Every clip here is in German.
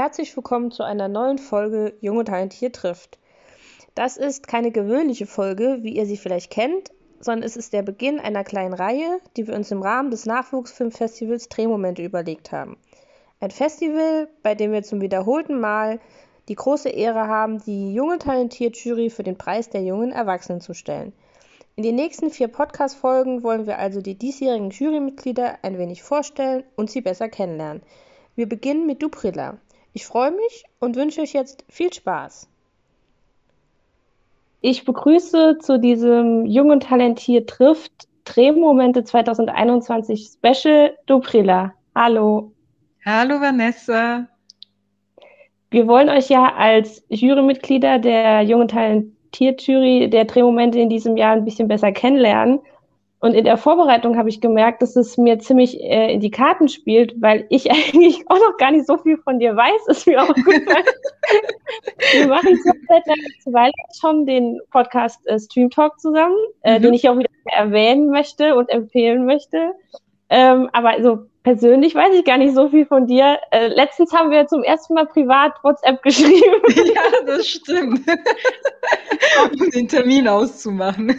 Herzlich willkommen zu einer neuen Folge Jung und Talentiert trifft. Das ist keine gewöhnliche Folge, wie ihr sie vielleicht kennt, sondern es ist der Beginn einer kleinen Reihe, die wir uns im Rahmen des Nachwuchsfilmfestivals Drehmomente überlegt haben. Ein Festival, bei dem wir zum wiederholten Mal die große Ehre haben, die junge Talentiert-Jury für den Preis der jungen Erwachsenen zu stellen. In den nächsten vier Podcast-Folgen wollen wir also die diesjährigen Jurymitglieder ein wenig vorstellen und sie besser kennenlernen. Wir beginnen mit Duprilla. Ich freue mich und wünsche euch jetzt viel Spaß. Ich begrüße zu diesem Jung und Talentiert trifft Drehmomente 2021 Special Duprilla. Hallo. Hallo Vanessa. Wir wollen euch ja als Jurymitglieder der Jung und Talentiert Jury der Drehmomente in diesem Jahr ein bisschen besser kennenlernen. Und in der Vorbereitung habe ich gemerkt, dass es mir ziemlich äh, in die Karten spielt, weil ich eigentlich auch noch gar nicht so viel von dir weiß, ist mir auch gut. Wir machen einer schon den Podcast äh, Stream Talk zusammen, äh, mhm. den ich auch wieder erwähnen möchte und empfehlen möchte. Ähm, aber also persönlich weiß ich gar nicht so viel von dir. Äh, letztens haben wir zum ersten Mal privat WhatsApp geschrieben. Ja, das stimmt. um den Termin auszumachen.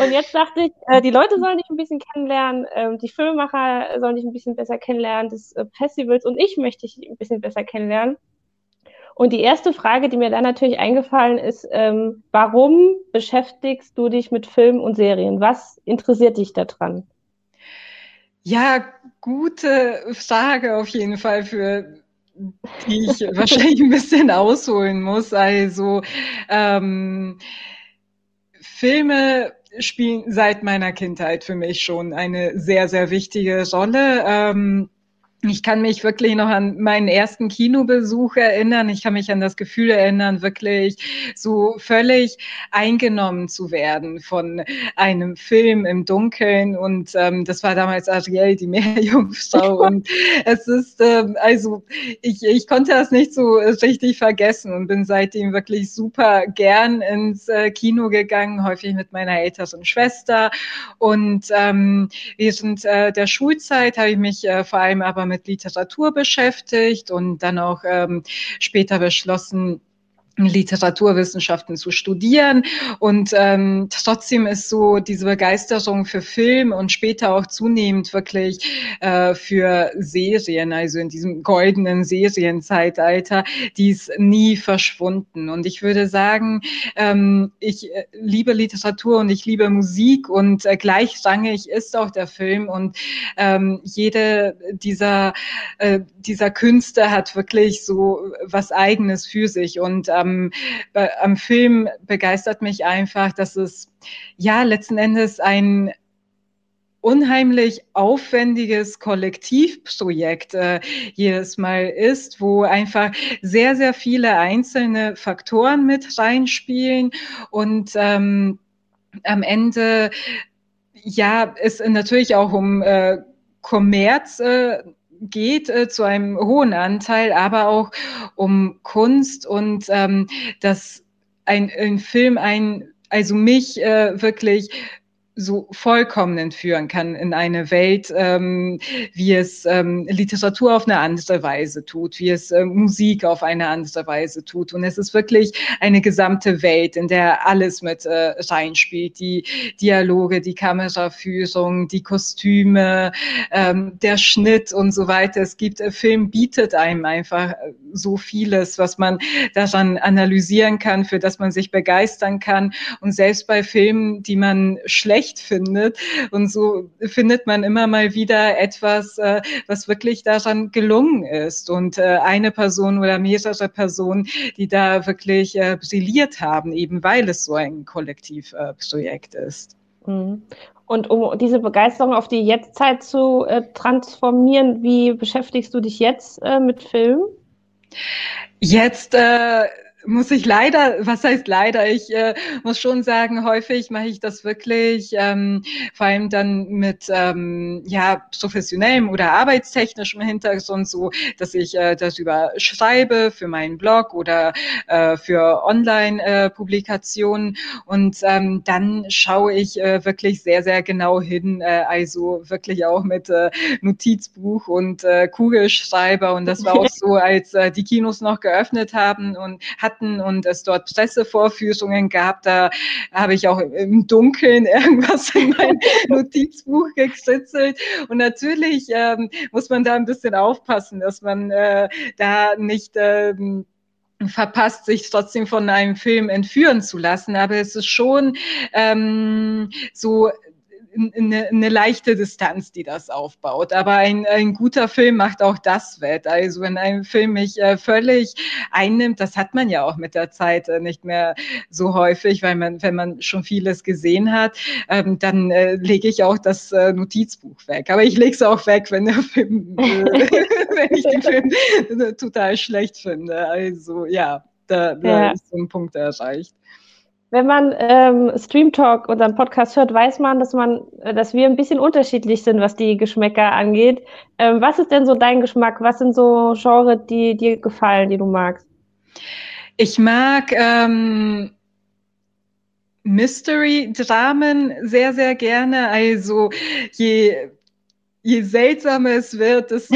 Und jetzt dachte ich, äh, die Leute sollen dich ein bisschen kennenlernen, ähm, die Filmemacher sollen dich ein bisschen besser kennenlernen, des äh, Festivals und ich möchte dich ein bisschen besser kennenlernen. Und die erste Frage, die mir dann natürlich eingefallen ist, ähm, warum beschäftigst du dich mit Filmen und Serien? Was interessiert dich daran? Ja, gute Frage auf jeden Fall für die ich wahrscheinlich ein bisschen ausholen muss. Also ähm, Filme spielen seit meiner Kindheit für mich schon eine sehr, sehr wichtige Rolle. Ähm, ich kann mich wirklich noch an meinen ersten Kinobesuch erinnern. Ich kann mich an das Gefühl erinnern, wirklich so völlig eingenommen zu werden von einem Film im Dunkeln. Und ähm, das war damals Ariel, die Meerjungfrau. Und es ist, ähm, also ich, ich konnte das nicht so richtig vergessen und bin seitdem wirklich super gern ins äh, Kino gegangen, häufig mit meiner älteren Schwester. Und ähm, während äh, der Schulzeit habe ich mich äh, vor allem aber mit mit Literatur beschäftigt und dann auch ähm, später beschlossen, Literaturwissenschaften zu studieren. Und ähm, trotzdem ist so diese Begeisterung für Film und später auch zunehmend wirklich äh, für Serien, also in diesem goldenen Serienzeitalter, die ist nie verschwunden. Und ich würde sagen, ähm, ich äh, liebe Literatur und ich liebe Musik und äh, gleichrangig ist auch der Film. Und ähm, jede dieser, äh, dieser Künste hat wirklich so was Eigenes für sich. Und ähm, am, am Film begeistert mich einfach, dass es ja letzten Endes ein unheimlich aufwendiges Kollektivprojekt äh, jedes Mal ist, wo einfach sehr, sehr viele einzelne Faktoren mit reinspielen und ähm, am Ende ja es natürlich auch um äh, Kommerz äh, geht äh, zu einem hohen Anteil, aber auch um Kunst und ähm, dass ein, ein Film ein, also mich äh, wirklich so vollkommen entführen kann in eine Welt, ähm, wie es ähm, Literatur auf eine andere Weise tut, wie es äh, Musik auf eine andere Weise tut. Und es ist wirklich eine gesamte Welt, in der alles mit äh, reinspielt. Die Dialoge, die Kameraführung, die Kostüme, ähm, der Schnitt und so weiter. Es gibt, äh, Film bietet einem einfach äh, so vieles, was man daran analysieren kann, für das man sich begeistern kann. Und selbst bei Filmen, die man schlecht schlecht findet. Und so findet man immer mal wieder etwas, äh, was wirklich daran gelungen ist. Und äh, eine Person oder mehrere Personen, die da wirklich äh, brilliert haben, eben weil es so ein Kollektivprojekt ist. Mhm. Und um diese Begeisterung auf die Jetztzeit zu äh, transformieren, wie beschäftigst du dich jetzt äh, mit Film? Jetzt äh, muss ich leider, was heißt leider? Ich äh, muss schon sagen, häufig mache ich das wirklich, ähm, vor allem dann mit ähm, ja professionellem oder arbeitstechnischem Hintergrund, so dass ich äh, darüber schreibe für meinen Blog oder äh, für Online-Publikationen und ähm, dann schaue ich äh, wirklich sehr sehr genau hin, äh, also wirklich auch mit äh, Notizbuch und äh, Kugelschreiber und das war auch so, als äh, die Kinos noch geöffnet haben und hatten und es dort Pressevorführungen gab, da habe ich auch im Dunkeln irgendwas in mein Notizbuch gekritzelt. Und natürlich ähm, muss man da ein bisschen aufpassen, dass man äh, da nicht ähm, verpasst, sich trotzdem von einem Film entführen zu lassen. Aber es ist schon ähm, so eine, eine leichte Distanz, die das aufbaut. Aber ein, ein guter Film macht auch das wett. Also wenn ein Film mich äh, völlig einnimmt, das hat man ja auch mit der Zeit äh, nicht mehr so häufig, weil man, wenn man schon vieles gesehen hat, ähm, dann äh, lege ich auch das äh, Notizbuch weg. Aber ich lege es auch weg, wenn der Film, äh, wenn ich den Film äh, total schlecht finde. Also ja, da, da ja. ist so ein Punkt erreicht. Wenn man ähm, Stream Talk, unseren Podcast hört, weiß man, dass man, äh, dass wir ein bisschen unterschiedlich sind, was die Geschmäcker angeht. Ähm, was ist denn so dein Geschmack? Was sind so Genres, die dir gefallen, die du magst? Ich mag ähm, Mystery-Dramen sehr, sehr gerne. Also je je seltsamer es wird, desto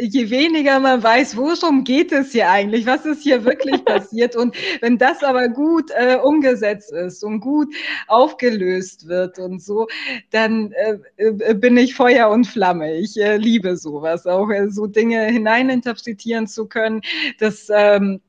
je weniger man weiß, worum geht es hier eigentlich, was ist hier wirklich passiert. Und wenn das aber gut äh, umgesetzt ist und gut aufgelöst wird und so, dann äh, äh bin ich Feuer und Flamme. Ich äh, liebe sowas, auch äh, so Dinge hineininterpretieren zu können, dass ähm,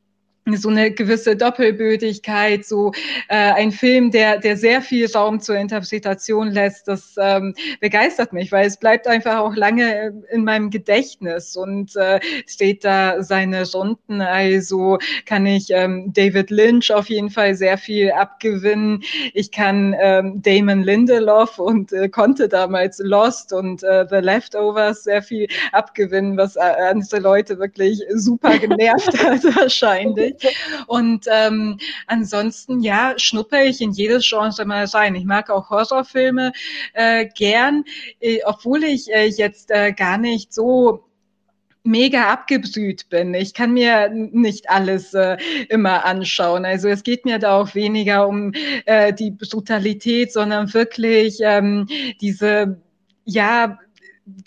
so eine gewisse Doppelbödigkeit, so äh, ein Film, der, der sehr viel Raum zur Interpretation lässt, das ähm, begeistert mich, weil es bleibt einfach auch lange in meinem Gedächtnis und äh, steht da seine Runden. Also kann ich ähm, David Lynch auf jeden Fall sehr viel abgewinnen. Ich kann ähm, Damon Lindelof und äh, konnte damals Lost und äh, The Leftovers sehr viel abgewinnen, was äh, andere Leute wirklich super genervt hat wahrscheinlich. Und ähm, ansonsten, ja, schnuppe ich in jedes Genre mal rein. Ich mag auch Horrorfilme äh, gern, äh, obwohl ich äh, jetzt äh, gar nicht so mega abgebrüht bin. Ich kann mir nicht alles äh, immer anschauen. Also es geht mir da auch weniger um äh, die Brutalität, sondern wirklich ähm, diese ja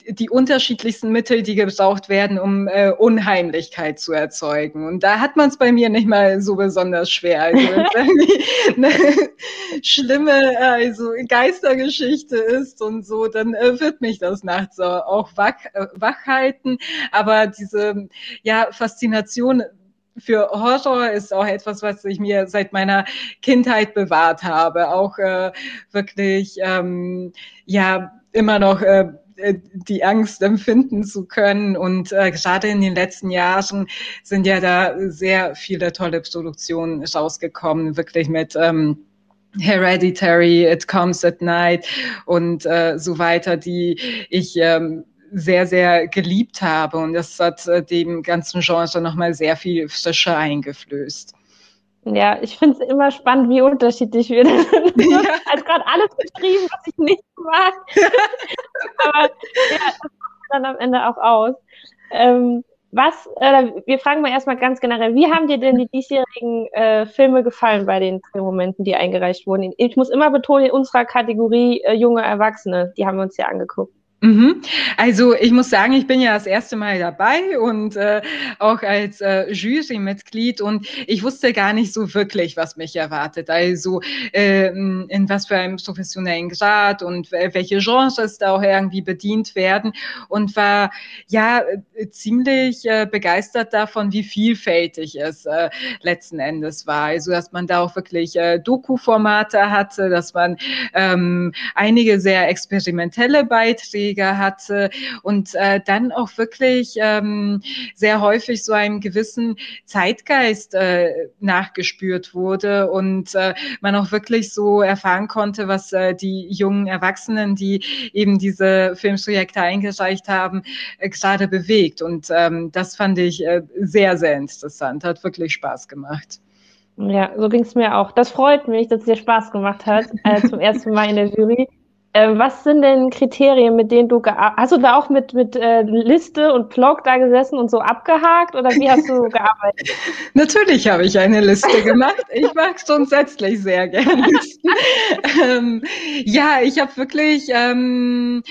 die unterschiedlichsten Mittel, die gebraucht werden, um äh, Unheimlichkeit zu erzeugen. Und da hat man es bei mir nicht mal so besonders schwer. Also wenn es eine schlimme also Geistergeschichte ist und so, dann äh, wird mich das nachts auch wach, äh, wach halten. Aber diese ja, Faszination für Horror ist auch etwas, was ich mir seit meiner Kindheit bewahrt habe. Auch äh, wirklich, ähm, ja, immer noch äh, die Angst empfinden zu können. Und äh, gerade in den letzten Jahren sind ja da sehr viele tolle Produktionen rausgekommen, wirklich mit ähm, Hereditary, It Comes at Night und äh, so weiter, die ich ähm, sehr, sehr geliebt habe. Und das hat äh, dem ganzen Genre nochmal sehr viel Frische eingeflößt. Ja, ich finde es immer spannend, wie unterschiedlich wir sind. Ja. Also gerade alles beschrieben, was ich nicht mag. Aber ja, das macht dann am Ende auch aus. Ähm, was, äh, wir fragen mal erstmal ganz generell, wie haben dir denn die diesjährigen äh, Filme gefallen bei den Momenten, die eingereicht wurden? Ich muss immer betonen, in unserer Kategorie äh, junge Erwachsene, die haben wir uns ja angeguckt. Mhm. Also ich muss sagen, ich bin ja das erste Mal dabei und äh, auch als äh, Jurymitglied und ich wusste gar nicht so wirklich, was mich erwartet. Also äh, in was für einem professionellen Grad und welche Genres da auch irgendwie bedient werden und war ja ziemlich äh, begeistert davon, wie vielfältig es äh, letzten Endes war. Also dass man da auch wirklich äh, Doku-Formate hatte, dass man ähm, einige sehr experimentelle Beiträge Aufreger hatte und äh, dann auch wirklich ähm, sehr häufig so einem gewissen Zeitgeist äh, nachgespürt wurde und äh, man auch wirklich so erfahren konnte, was äh, die jungen Erwachsenen, die eben diese Filmprojekte eingereicht haben, äh, gerade bewegt. Und ähm, das fand ich äh, sehr, sehr interessant, hat wirklich Spaß gemacht. Ja, so ging es mir auch. Das freut mich, dass es dir Spaß gemacht hat, äh, zum ersten Mal in der Jury. Äh, was sind denn Kriterien, mit denen du hast du da auch mit, mit äh, Liste und Blog da gesessen und so abgehakt oder wie hast du gearbeitet? Natürlich habe ich eine Liste gemacht. Ich mag grundsätzlich sehr gerne Listen. ähm, ja, ich habe wirklich ähm,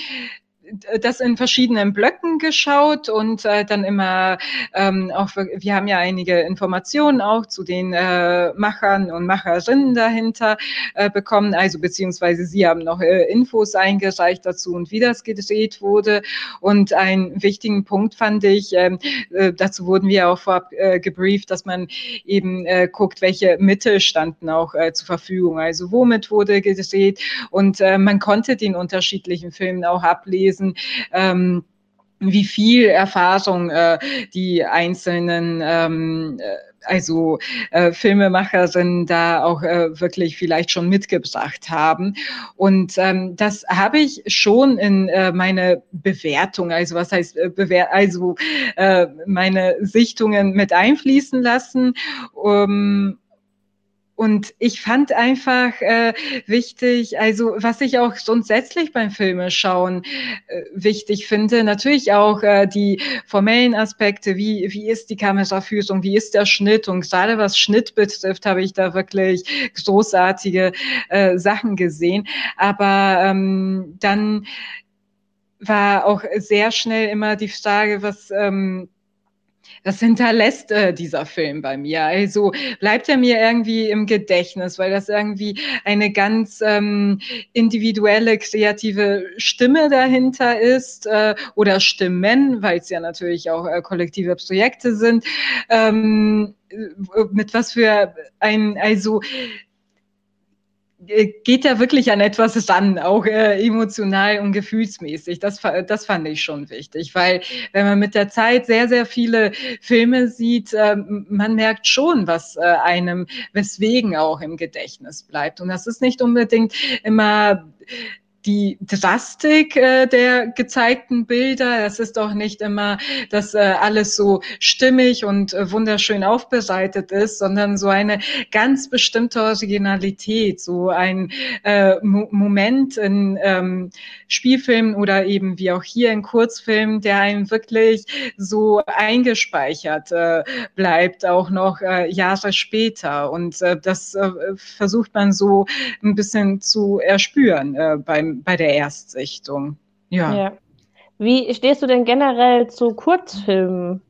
das in verschiedenen Blöcken geschaut und äh, dann immer ähm, auch, wir haben ja einige Informationen auch zu den äh, Machern und Macherinnen dahinter äh, bekommen, also beziehungsweise sie haben noch äh, Infos eingereicht dazu und wie das gedreht wurde. Und einen wichtigen Punkt fand ich, ähm, äh, dazu wurden wir auch vorab äh, gebrieft, dass man eben äh, guckt, welche Mittel standen auch äh, zur Verfügung, also womit wurde gedreht? Und äh, man konnte den unterschiedlichen Filmen auch ablesen, gewesen. Ähm, wie viel Erfahrung äh, die einzelnen ähm, äh, also äh, Filmemacherinnen da auch äh, wirklich vielleicht schon mitgebracht haben. Und ähm, das habe ich schon in äh, meine Bewertung, also was heißt äh, Bewer also äh, meine Sichtungen mit einfließen lassen. Um, und ich fand einfach äh, wichtig, also was ich auch grundsätzlich beim Filme schauen äh, wichtig finde, natürlich auch äh, die formellen Aspekte, wie, wie ist die Kameraführung, wie ist der Schnitt und gerade was Schnitt betrifft, habe ich da wirklich großartige äh, Sachen gesehen. Aber ähm, dann war auch sehr schnell immer die Frage, was ähm, das hinterlässt äh, dieser Film bei mir. Also bleibt er mir irgendwie im Gedächtnis, weil das irgendwie eine ganz ähm, individuelle, kreative Stimme dahinter ist äh, oder Stimmen, weil es ja natürlich auch äh, kollektive Projekte sind. Ähm, äh, mit was für ein, also geht ja wirklich an etwas ran, auch äh, emotional und gefühlsmäßig. Das, das fand ich schon wichtig, weil wenn man mit der Zeit sehr, sehr viele Filme sieht, äh, man merkt schon, was äh, einem weswegen auch im Gedächtnis bleibt. Und das ist nicht unbedingt immer die Drastik äh, der gezeigten Bilder. Es ist auch nicht immer, dass äh, alles so stimmig und äh, wunderschön aufbereitet ist, sondern so eine ganz bestimmte Originalität, so ein äh, Mo Moment in ähm, Spielfilmen oder eben wie auch hier in Kurzfilmen, der einem wirklich so eingespeichert äh, bleibt, auch noch äh, Jahre später. Und äh, das äh, versucht man so ein bisschen zu erspüren äh, beim bei der Erstsichtung. Ja. ja. Wie stehst du denn generell zu Kurzfilmen?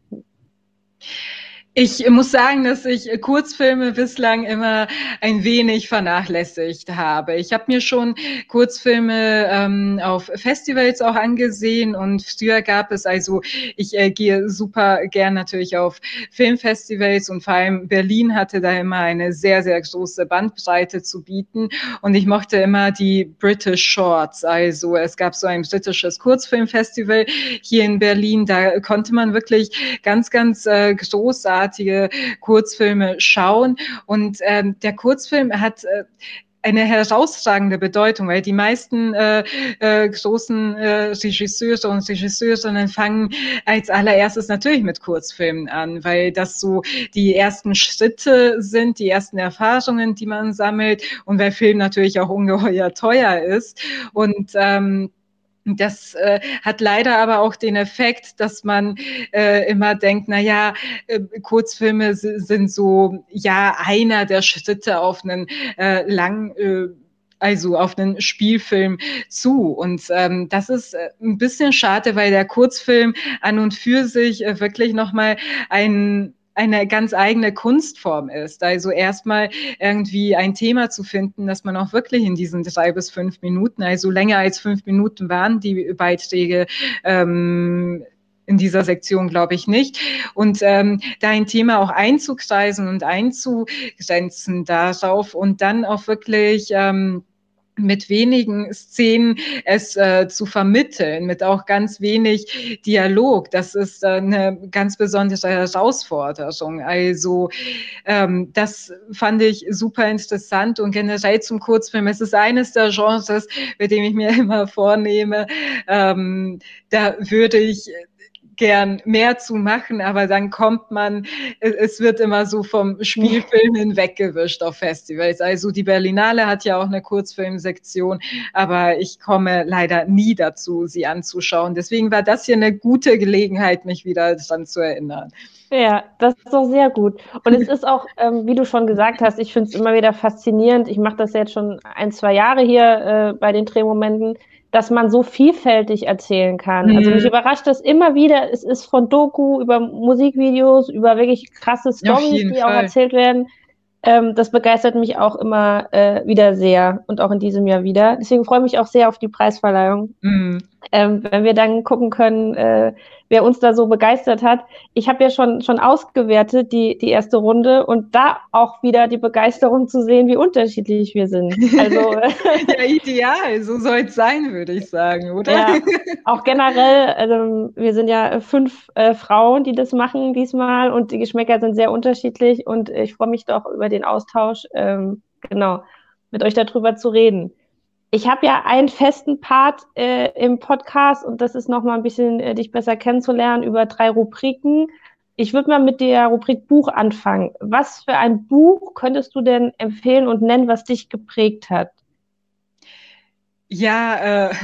Ich muss sagen, dass ich Kurzfilme bislang immer ein wenig vernachlässigt habe. Ich habe mir schon Kurzfilme ähm, auf Festivals auch angesehen und früher gab es also, ich äh, gehe super gern natürlich auf Filmfestivals und vor allem Berlin hatte da immer eine sehr, sehr große Bandbreite zu bieten und ich mochte immer die British Shorts. Also es gab so ein britisches Kurzfilmfestival hier in Berlin, da konnte man wirklich ganz, ganz äh, großartig großartige Kurzfilme schauen. Und ähm, der Kurzfilm hat äh, eine herausragende Bedeutung, weil die meisten äh, äh, großen äh, Regisseure und Regisseurinnen fangen als allererstes natürlich mit Kurzfilmen an, weil das so die ersten Schritte sind, die ersten Erfahrungen, die man sammelt und weil Film natürlich auch ungeheuer teuer ist und ähm, das äh, hat leider aber auch den Effekt, dass man äh, immer denkt, na ja, äh, Kurzfilme sind so ja einer der Schritte auf einen äh, lang äh, also auf einen Spielfilm zu. Und ähm, das ist äh, ein bisschen schade, weil der Kurzfilm an und für sich äh, wirklich nochmal ein eine ganz eigene Kunstform ist. Also erstmal irgendwie ein Thema zu finden, dass man auch wirklich in diesen drei bis fünf Minuten, also länger als fünf Minuten waren die Beiträge, ähm, in dieser Sektion glaube ich nicht. Und ähm, da ein Thema auch einzukreisen und einzugrenzen darauf und dann auch wirklich ähm, mit wenigen Szenen es äh, zu vermitteln, mit auch ganz wenig Dialog. Das ist äh, eine ganz besondere Herausforderung. Also ähm, das fand ich super interessant und generell zum Kurzfilm. Es ist eines der Genres, bei dem ich mir immer vornehme, ähm, da würde ich gern mehr zu machen, aber dann kommt man, es wird immer so vom Spielfilm hinweggewischt auf Festivals. Also die Berlinale hat ja auch eine Kurzfilmsektion, aber ich komme leider nie dazu, sie anzuschauen. Deswegen war das hier eine gute Gelegenheit, mich wieder daran zu erinnern. Ja, das ist doch sehr gut. Und es ist auch, ähm, wie du schon gesagt hast, ich finde es immer wieder faszinierend. Ich mache das jetzt schon ein, zwei Jahre hier äh, bei den Drehmomenten, dass man so vielfältig erzählen kann. Mhm. Also mich überrascht das immer wieder. Es ist von Doku über Musikvideos, über wirklich krasse Storys, die Fall. auch erzählt werden. Ähm, das begeistert mich auch immer äh, wieder sehr und auch in diesem Jahr wieder. Deswegen freue ich mich auch sehr auf die Preisverleihung. Mhm. Ähm, wenn wir dann gucken können, äh, wer uns da so begeistert hat. Ich habe ja schon, schon ausgewertet, die, die erste Runde, und da auch wieder die Begeisterung zu sehen, wie unterschiedlich wir sind. Also, ja, ideal, so soll es sein, würde ich sagen, oder? Ja, auch generell, also wir sind ja fünf äh, Frauen, die das machen diesmal, und die Geschmäcker sind sehr unterschiedlich, und ich freue mich doch über den Austausch, ähm, genau, mit euch darüber zu reden ich habe ja einen festen Part äh, im Podcast und das ist nochmal ein bisschen äh, dich besser kennenzulernen über drei Rubriken. Ich würde mal mit der Rubrik Buch anfangen. Was für ein Buch könntest du denn empfehlen und nennen, was dich geprägt hat? Ja, äh,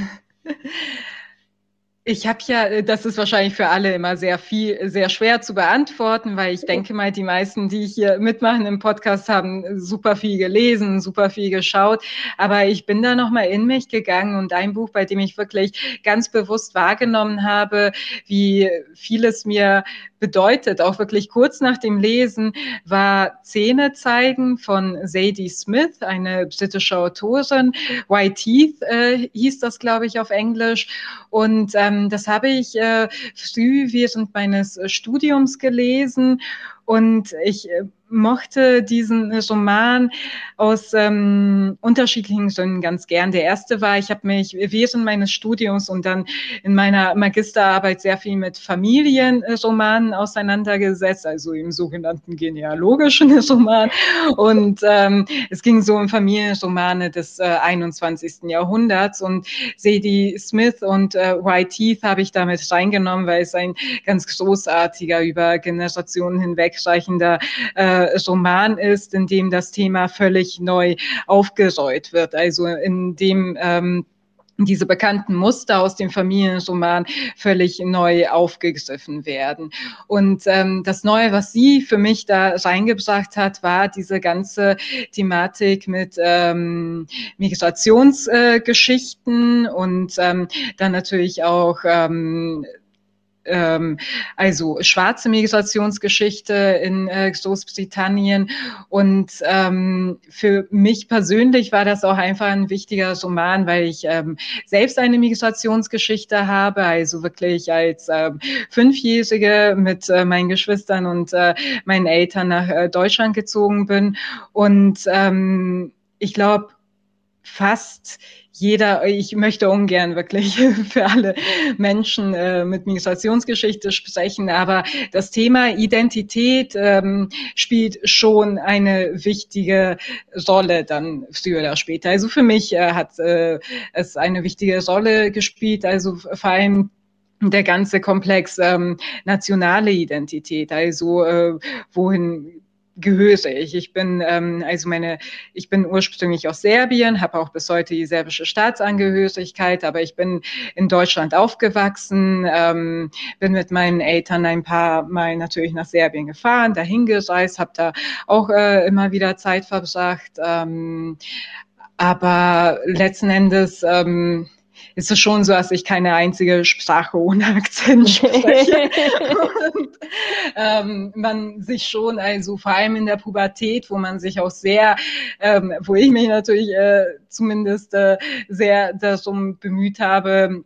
Ich habe ja, äh, das ist wahrscheinlich für alle immer sehr viel, sehr schwer zu beantworten, weil ich denke mal, die meisten, die hier mitmachen im Podcast, haben super viel gelesen, super viel geschaut. Aber ich bin da nochmal in mich gegangen und ein Buch, bei dem ich wirklich ganz bewusst wahrgenommen habe, wie vieles mir bedeutet, auch wirklich kurz nach dem Lesen, war Zähne zeigen von Sadie Smith, eine britische Autorin. White Teeth äh, hieß das, glaube ich, auf Englisch. Und ähm, das habe ich äh, früh während meines Studiums gelesen. Und ich äh, mochte diesen Roman aus ähm, unterschiedlichen Gründen ganz gern. Der erste war, ich habe mich während meines Studiums und dann in meiner Magisterarbeit sehr viel mit Familienromanen auseinandergesetzt, also im sogenannten genealogischen Roman. Und ähm, es ging so um Familienromane des äh, 21. Jahrhunderts. Und Sadie Smith und äh, White Teeth habe ich damit reingenommen, weil es ein ganz großartiger, über Generationen hinwegreichender äh, Roman ist, in dem das Thema völlig neu aufgerollt wird. Also in dem ähm, diese bekannten Muster aus dem Familienroman völlig neu aufgegriffen werden. Und ähm, das Neue, was sie für mich da reingebracht hat, war diese ganze Thematik mit ähm, Migrationsgeschichten äh, und ähm, dann natürlich auch ähm, ähm, also schwarze Migrationsgeschichte in äh, Großbritannien. Und ähm, für mich persönlich war das auch einfach ein wichtiger Roman, weil ich ähm, selbst eine Migrationsgeschichte habe, also wirklich als ähm, Fünfjährige mit äh, meinen Geschwistern und äh, meinen Eltern nach äh, Deutschland gezogen bin. Und ähm, ich glaube, fast jeder, ich möchte ungern wirklich für alle Menschen äh, mit Migrationsgeschichte sprechen, aber das Thema Identität ähm, spielt schon eine wichtige Rolle dann früher oder später. Also für mich äh, hat äh, es eine wichtige Rolle gespielt, also vor allem der ganze Komplex ähm, nationale Identität, also äh, wohin gehöre ich. Ich bin ähm, also meine, ich bin ursprünglich aus Serbien, habe auch bis heute die serbische Staatsangehörigkeit, aber ich bin in Deutschland aufgewachsen, ähm, bin mit meinen Eltern ein paar Mal natürlich nach Serbien gefahren, dahin gereist, habe da auch äh, immer wieder Zeit verbracht. Ähm, aber letzten Endes ähm, ist es schon so, dass ich keine einzige Sprache ohne Akzent spreche. und ähm, man sich schon, also vor allem in der Pubertät, wo man sich auch sehr, ähm, wo ich mich natürlich äh, zumindest äh, sehr darum bemüht habe,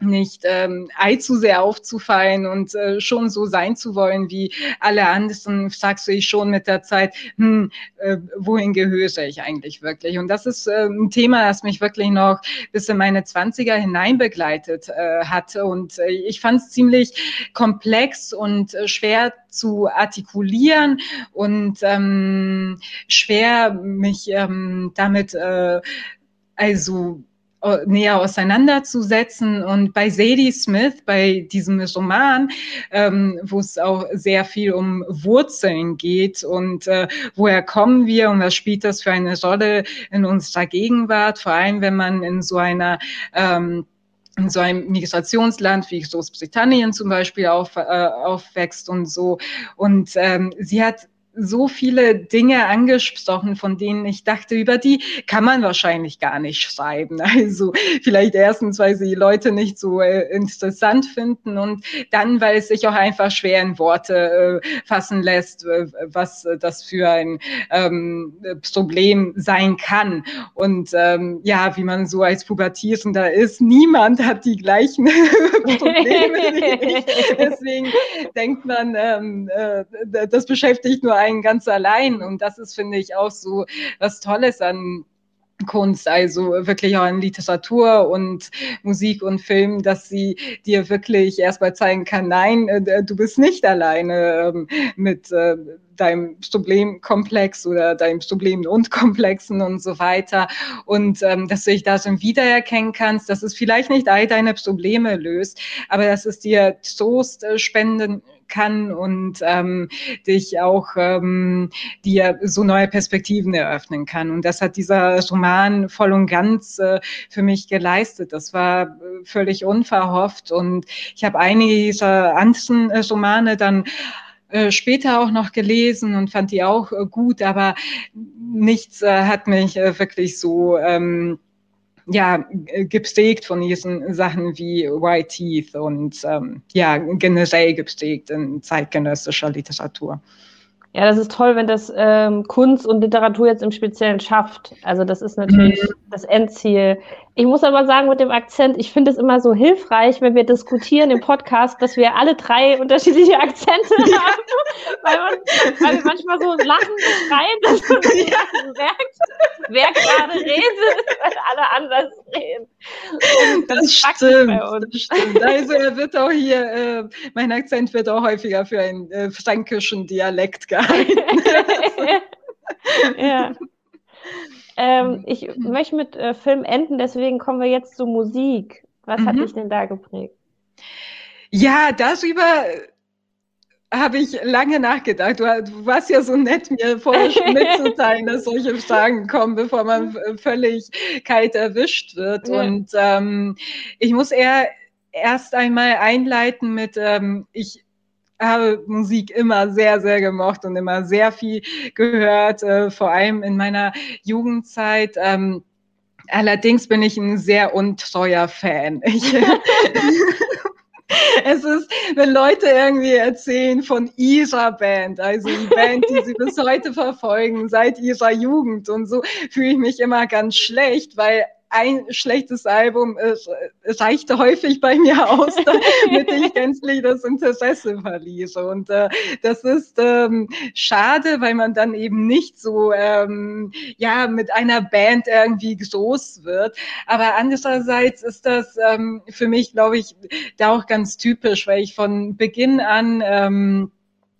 nicht ähm, allzu sehr aufzufallen und äh, schon so sein zu wollen wie alle anderen, sagst du ich schon mit der Zeit, hm, äh, wohin gehöre ich eigentlich wirklich? Und das ist äh, ein Thema, das mich wirklich noch bis in meine Zwanziger hinein begleitet äh, hatte. Und äh, ich fand es ziemlich komplex und äh, schwer zu artikulieren und ähm, schwer mich ähm, damit äh, also näher auseinanderzusetzen. Und bei Sadie Smith, bei diesem Roman, ähm, wo es auch sehr viel um Wurzeln geht und äh, woher kommen wir und was spielt das für eine Rolle in unserer Gegenwart, vor allem wenn man in so einer ähm, in so einem Migrationsland wie Großbritannien zum Beispiel auf, äh, aufwächst und so. Und ähm, sie hat so viele Dinge angesprochen, von denen ich dachte, über die kann man wahrscheinlich gar nicht schreiben. Also vielleicht erstens, weil sie Leute nicht so äh, interessant finden und dann, weil es sich auch einfach schwer in Worte äh, fassen lässt, äh, was das für ein ähm, Problem sein kann. Und ähm, ja, wie man so als Pubertierender ist, niemand hat die gleichen Probleme wie ich. Deswegen denkt man, ähm, äh, das beschäftigt nur einen ganz allein. Und das ist, finde ich, auch so was Tolles an Kunst, also wirklich auch an Literatur und Musik und Film, dass sie dir wirklich erstmal zeigen kann, nein, äh, du bist nicht alleine ähm, mit äh, deinem Problemkomplex oder deinem Problemen und Komplexen und so weiter. Und ähm, dass du dich da so wiedererkennen kannst, dass es vielleicht nicht all deine Probleme löst, aber dass es dir Trost äh, spenden kann und ähm, dich auch ähm, dir so neue Perspektiven eröffnen kann. Und das hat dieser Roman voll und ganz äh, für mich geleistet. Das war äh, völlig unverhofft und ich habe einige dieser anderen äh, Romane dann äh, später auch noch gelesen und fand die auch gut, aber nichts hat mich wirklich so ähm, ja, geprägt von diesen Sachen wie White Teeth und ähm, ja, generell geprägt in zeitgenössischer Literatur. Ja, das ist toll, wenn das ähm, Kunst und Literatur jetzt im Speziellen schafft. Also das ist natürlich mhm. das Endziel. Ich muss aber sagen, mit dem Akzent, ich finde es immer so hilfreich, wenn wir diskutieren im Podcast, dass wir alle drei unterschiedliche Akzente haben, weil, man, weil wir manchmal so lachen und schreien, dass man ja. merkt, wer gerade redet, weil alle anders reden. Das, das stimmt, das stimmt. Also er wird auch hier, äh, mein Akzent wird auch häufiger für einen äh, fränkischen Dialekt gehalten. ja. Ähm, mhm. ich möchte mit äh, Film enden, deswegen kommen wir jetzt zur Musik. Was mhm. hat dich denn da geprägt? Ja, darüber habe ich lange nachgedacht. Du, du, warst ja so nett, mir vorher schon mitzuteilen, dass solche Fragen kommen, bevor man völlig kalt erwischt wird. Ja. Und ähm, ich muss eher erst einmal einleiten mit, ähm, ich habe Musik immer sehr, sehr gemocht und immer sehr viel gehört, äh, vor allem in meiner Jugendzeit. Ähm, allerdings bin ich ein sehr untreuer Fan. Ich, es ist, wenn Leute irgendwie erzählen von ihrer Band, also die Band, die sie bis heute verfolgen, seit ihrer Jugend und so, fühle ich mich immer ganz schlecht, weil ein schlechtes Album äh, reichte häufig bei mir aus, damit ich gänzlich das Interesse verliere. Und äh, das ist ähm, schade, weil man dann eben nicht so ähm, ja mit einer Band irgendwie groß wird. Aber andererseits ist das ähm, für mich, glaube ich, da auch ganz typisch, weil ich von Beginn an ähm,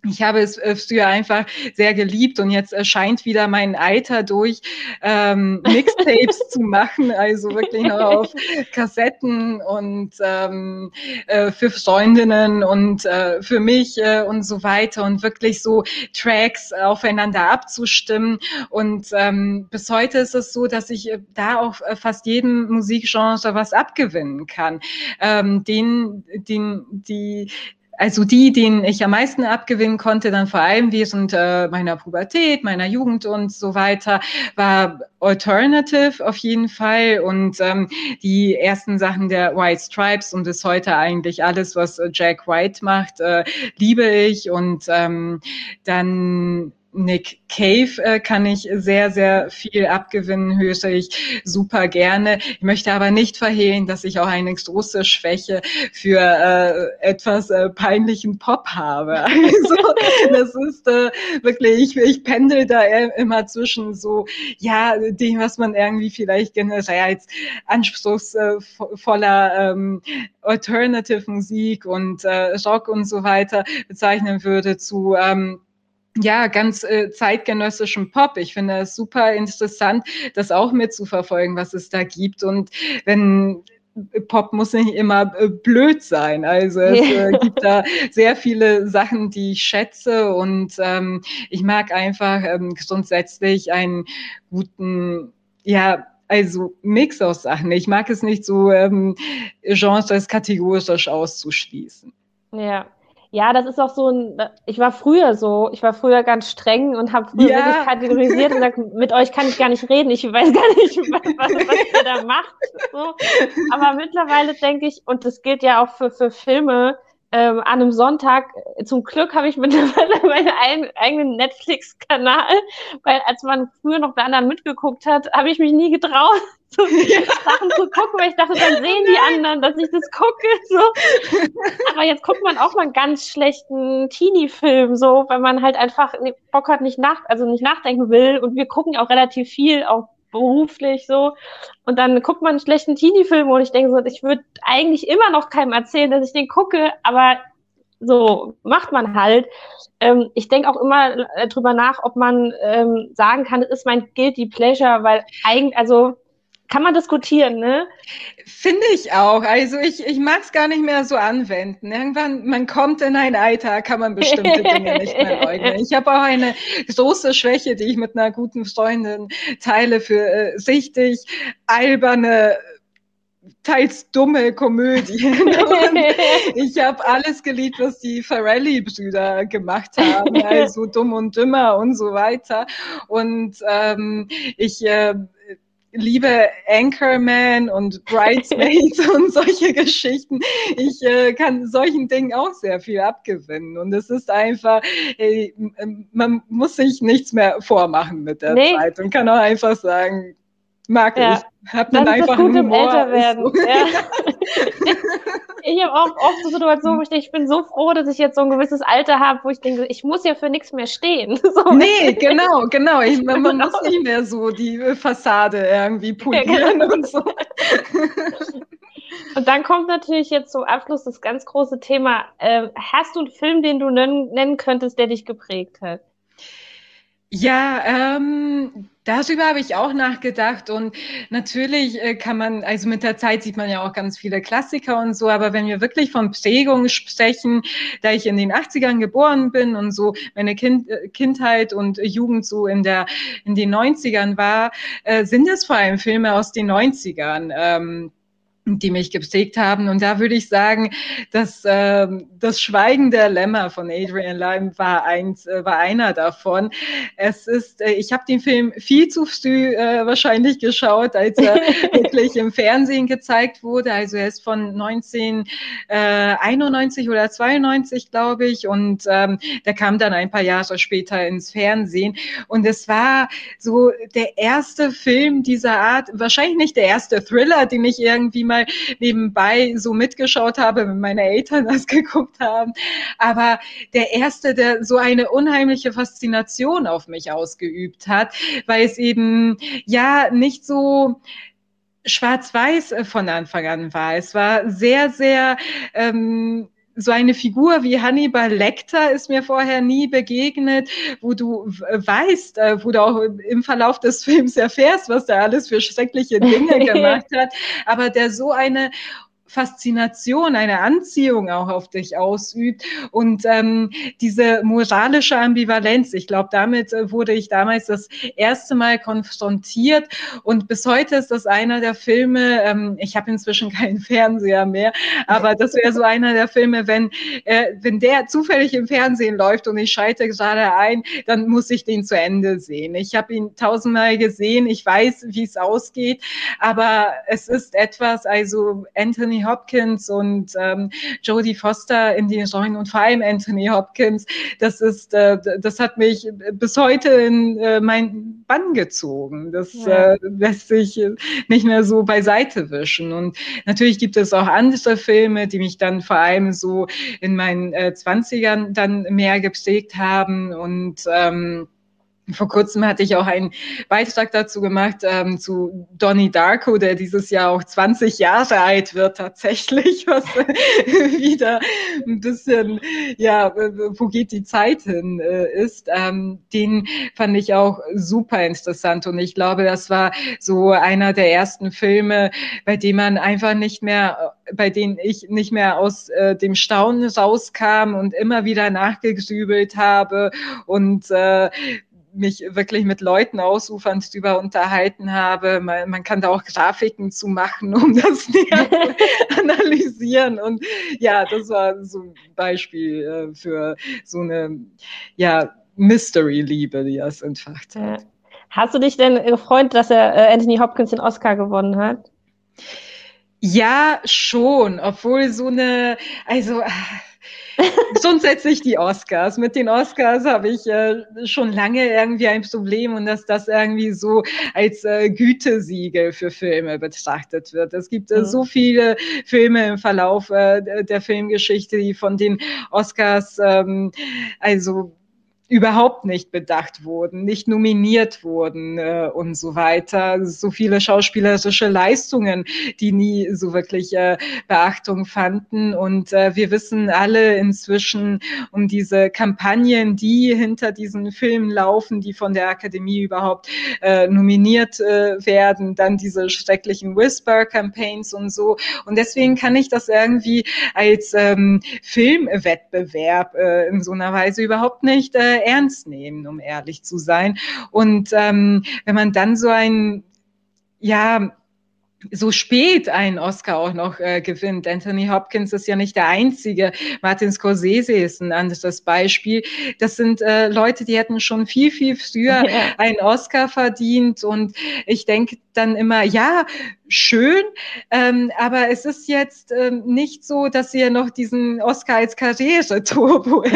ich habe es äh, früher einfach sehr geliebt und jetzt erscheint wieder mein Alter durch, ähm, Mixtapes zu machen, also wirklich noch auf Kassetten und ähm, äh, für Freundinnen und äh, für mich äh, und so weiter und wirklich so Tracks aufeinander abzustimmen. Und ähm, bis heute ist es so, dass ich äh, da auch äh, fast jedem Musikgenre was abgewinnen kann. Ähm, den, den, die, also die, denen ich am meisten abgewinnen konnte, dann vor allem während äh, meiner Pubertät, meiner Jugend und so weiter, war Alternative auf jeden Fall. Und ähm, die ersten Sachen der White Stripes und bis heute eigentlich alles, was äh, Jack White macht, äh, liebe ich. Und ähm, dann Nick Cave äh, kann ich sehr, sehr viel abgewinnen, höre ich super gerne. Ich möchte aber nicht verhehlen, dass ich auch eine große Schwäche für äh, etwas äh, peinlichen Pop habe. Also das ist äh, wirklich, ich, ich pendel da immer zwischen so, ja, dem, was man irgendwie vielleicht generell als anspruchsvoller ähm, Alternative Musik und äh, Rock und so weiter bezeichnen würde, zu ähm, ja, ganz äh, zeitgenössischen Pop. Ich finde es super interessant, das auch mitzuverfolgen, was es da gibt. Und wenn Pop muss nicht immer äh, blöd sein. Also es äh, gibt da sehr viele Sachen, die ich schätze und ähm, ich mag einfach ähm, grundsätzlich einen guten, ja, also Mix aus Sachen. Ich mag es nicht so ähm, Genres kategorisch auszuschließen. Ja, ja, das ist auch so ein, ich war früher so, ich war früher ganz streng und habe früher ja. wirklich kategorisiert und gesagt, mit euch kann ich gar nicht reden, ich weiß gar nicht, was, was ihr da macht. So. Aber mittlerweile denke ich, und das gilt ja auch für, für Filme, ähm, an einem Sonntag, zum Glück habe ich mittlerweile meinen ein, eigenen Netflix-Kanal, weil als man früher noch bei anderen mitgeguckt hat, habe ich mich nie getraut, so ja. Sachen zu gucken, weil ich dachte, dann sehen die anderen, dass ich das gucke. So. Aber jetzt guckt man auch mal einen ganz schlechten Teenie-Film, so, weil man halt einfach Bock hat, nicht nach, also nicht nachdenken will. Und wir gucken auch relativ viel, auch beruflich so. Und dann guckt man einen schlechten Teenie-Film und ich denke so, ich würde eigentlich immer noch keinem erzählen, dass ich den gucke, aber so macht man halt. Ähm, ich denke auch immer äh, drüber nach, ob man ähm, sagen kann, es ist mein guilty pleasure, weil eigentlich, also kann man diskutieren, ne? Finde ich auch. Also ich, ich mag es gar nicht mehr so anwenden. Irgendwann, man kommt in ein Alter, kann man bestimmte Dinge nicht mehr leugnen. Ich habe auch eine große Schwäche, die ich mit einer guten Freundin teile für äh, sichtig alberne teils dumme Komödien. ich habe alles geliebt, was die Farrelly-Brüder gemacht haben, also dumm und dümmer und so weiter. Und ähm, ich äh, liebe Anchorman und Bridesmaids und solche Geschichten. Ich äh, kann solchen Dingen auch sehr viel abgewinnen. Und es ist einfach, ey, man muss sich nichts mehr vormachen mit der nee. Zeit und kann auch einfach sagen, mag ja. ich. Hab dann einfach gut Humor, im Älterwerden. So. Ja. ich habe auch oft so Situationen, wo ich denke, ich bin so froh, dass ich jetzt so ein gewisses Alter habe, wo ich denke, ich muss ja für nichts mehr stehen. So. Nee, genau, genau. Ich, man, man muss nicht mehr so die Fassade irgendwie polieren ja, genau. und so. Und dann kommt natürlich jetzt zum Abschluss das ganz große Thema. Ähm, hast du einen Film, den du nennen, nennen könntest, der dich geprägt hat? Ja, ähm, darüber habe ich auch nachgedacht und natürlich äh, kann man, also mit der Zeit sieht man ja auch ganz viele Klassiker und so, aber wenn wir wirklich von Prägung sprechen, da ich in den 80ern geboren bin und so meine kind, äh, Kindheit und Jugend so in der in den 90ern war, äh, sind es vor allem Filme aus den 90ern. Ähm, die mich geprägt haben. Und da würde ich sagen, dass äh, das Schweigen der Lämmer von Adrian Lyme war eins, äh, war einer davon. Es ist, äh, ich habe den Film viel zu früh äh, wahrscheinlich geschaut, als er wirklich im Fernsehen gezeigt wurde. Also er ist von 1991 oder 92, glaube ich, und ähm, der kam dann ein paar Jahre später ins Fernsehen. Und es war so der erste Film dieser Art, wahrscheinlich nicht der erste Thriller, den ich irgendwie mal mal nebenbei so mitgeschaut habe, wenn meine Eltern das geguckt haben. Aber der erste, der so eine unheimliche Faszination auf mich ausgeübt hat, weil es eben ja nicht so schwarz-weiß äh, von Anfang an war. Es war sehr, sehr ähm, so eine Figur wie Hannibal Lecter ist mir vorher nie begegnet, wo du weißt, äh, wo du auch im Verlauf des Films erfährst, was der alles für schreckliche Dinge gemacht hat, aber der so eine Faszination, eine Anziehung auch auf dich ausübt und ähm, diese moralische Ambivalenz. Ich glaube, damit äh, wurde ich damals das erste Mal konfrontiert und bis heute ist das einer der Filme. Ähm, ich habe inzwischen keinen Fernseher mehr, aber das wäre so einer der Filme, wenn äh, wenn der zufällig im Fernsehen läuft und ich schalte gerade ein, dann muss ich den zu Ende sehen. Ich habe ihn tausendmal gesehen, ich weiß, wie es ausgeht, aber es ist etwas, also Anthony Hopkins und ähm, Jodie Foster in den Rollen und vor allem Anthony Hopkins, das ist, äh, das hat mich bis heute in äh, mein Bann gezogen. Das ja. äh, lässt sich nicht mehr so beiseite wischen. Und natürlich gibt es auch andere Filme, die mich dann vor allem so in meinen äh, 20ern dann mehr geprägt haben und ähm, vor kurzem hatte ich auch einen Beitrag dazu gemacht ähm, zu Donnie Darko, der dieses Jahr auch 20 Jahre alt wird tatsächlich, was wieder ein bisschen, ja, wo geht die Zeit hin äh, ist. Ähm, den fand ich auch super interessant und ich glaube, das war so einer der ersten Filme, bei dem man einfach nicht mehr bei denen ich nicht mehr aus äh, dem Staunen rauskam und immer wieder nachgegrübelt habe und äh, mich wirklich mit Leuten ausufernd drüber unterhalten habe. Man, man, kann da auch Grafiken zu machen, um das näher zu analysieren. Und ja, das war so ein Beispiel äh, für so eine ja, Mystery-Liebe, die das entfacht hat. Hast du dich denn gefreut, dass er äh, Anthony Hopkins den Oscar gewonnen hat? Ja, schon, obwohl so eine, also grundsätzlich die Oscars. Mit den Oscars habe ich äh, schon lange irgendwie ein Problem und dass das irgendwie so als äh, Gütesiegel für Filme betrachtet wird. Es gibt äh, mhm. so viele Filme im Verlauf äh, der Filmgeschichte, die von den Oscars ähm, also überhaupt nicht bedacht wurden, nicht nominiert wurden äh, und so weiter. So viele schauspielerische Leistungen, die nie so wirklich äh, Beachtung fanden. Und äh, wir wissen alle inzwischen um diese Kampagnen, die hinter diesen Filmen laufen, die von der Akademie überhaupt äh, nominiert äh, werden, dann diese schrecklichen Whisper-Campaigns und so. Und deswegen kann ich das irgendwie als ähm, Filmwettbewerb äh, in so einer Weise überhaupt nicht äh, ernst nehmen, um ehrlich zu sein. Und ähm, wenn man dann so ein, ja, so spät einen Oscar auch noch äh, gewinnt. Anthony Hopkins ist ja nicht der einzige. Martin Scorsese ist ein anderes Beispiel. Das sind äh, Leute, die hätten schon viel, viel früher ja. einen Oscar verdient. Und ich denke dann immer, ja, schön, ähm, aber es ist jetzt ähm, nicht so, dass ihr noch diesen Oscar als Karriere-Turbo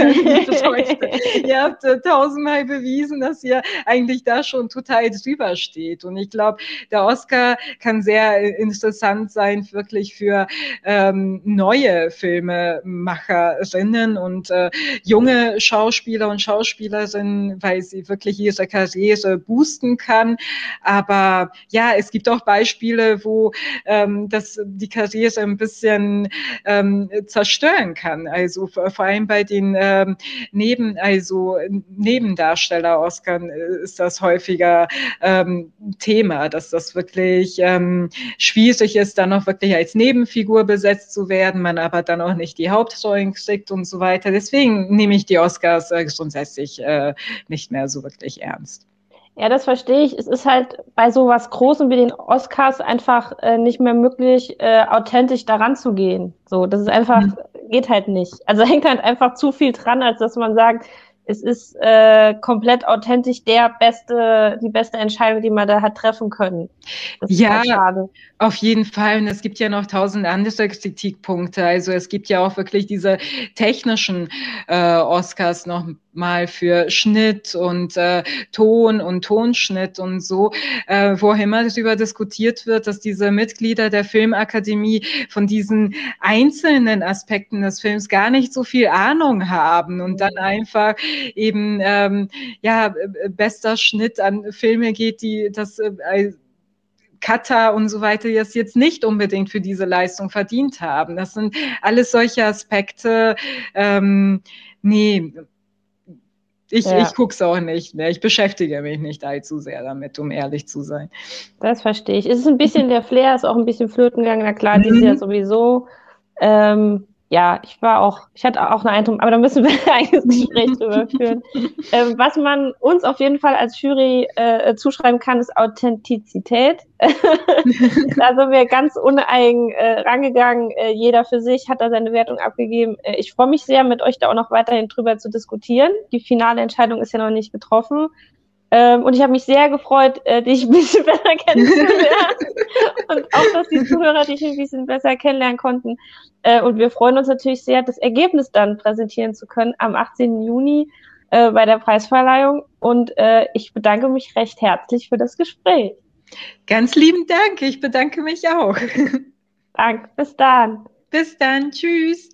Ihr habt äh, tausendmal bewiesen, dass ihr eigentlich da schon total drüber steht. Und ich glaube, der Oscar kann sehr interessant sein, wirklich für ähm, neue Filmemacherinnen und äh, junge Schauspieler und Schauspielerinnen, weil sie wirklich ihre Karriere boosten kann. Aber ja, es gibt auch Beispiele, wo ähm, das die Karriere ein bisschen ähm, zerstören kann. Also vor, allem bei den ähm, Neben, also Nebendarsteller Oscars äh, ist das häufiger ähm, Thema, dass das wirklich ähm, schwierig ist, dann noch wirklich als Nebenfigur besetzt zu werden, man aber dann auch nicht die Hauptrollen kriegt und so weiter. Deswegen nehme ich die Oscars äh, grundsätzlich äh, nicht mehr so wirklich ernst. Ja, das verstehe ich. Es ist halt bei sowas Großem wie den Oscars einfach äh, nicht mehr möglich, äh, authentisch daran zu gehen. So, das ist einfach, mhm. geht halt nicht. Also hängt halt einfach zu viel dran, als dass man sagt, es ist äh, komplett authentisch der beste, die beste Entscheidung, die man da hat treffen können. ja, halt auf jeden Fall. Und es gibt ja noch tausend andere Kritikpunkte. Also es gibt ja auch wirklich diese technischen äh, Oscars noch mal für Schnitt und äh, Ton und Tonschnitt und so, äh, wo immer darüber diskutiert wird, dass diese Mitglieder der Filmakademie von diesen einzelnen Aspekten des Films gar nicht so viel Ahnung haben und dann einfach eben ähm, ja bester Schnitt an Filme geht, die das äh, Cutter und so weiter, das jetzt nicht unbedingt für diese Leistung verdient haben. Das sind alles solche Aspekte. Ähm, nee, ich, ja. ich gucke es auch nicht. Ne? Ich beschäftige mich nicht allzu sehr damit, um ehrlich zu sein. Das verstehe ich. Es ist ein bisschen der Flair, ist auch ein bisschen flöten gegangen. Na klar, mhm. die ist ja sowieso. Ähm, ja, ich war auch, ich hatte auch einen Eindruck, aber da müssen wir ein eigenes Gespräch drüber führen. Ähm, was man uns auf jeden Fall als Jury äh, zuschreiben kann, ist Authentizität. da sind wir ganz uneigen äh, rangegangen. Äh, jeder für sich hat da seine Wertung abgegeben. Äh, ich freue mich sehr, mit euch da auch noch weiterhin drüber zu diskutieren. Die finale Entscheidung ist ja noch nicht getroffen. Ähm, und ich habe mich sehr gefreut, äh, dich ein bisschen besser kennenzulernen. und auch, dass die Zuhörer dich ein bisschen besser kennenlernen konnten. Äh, und wir freuen uns natürlich sehr, das Ergebnis dann präsentieren zu können am 18. Juni äh, bei der Preisverleihung. Und äh, ich bedanke mich recht herzlich für das Gespräch. Ganz lieben Dank. Ich bedanke mich auch. Danke. Bis dann. Bis dann. Tschüss.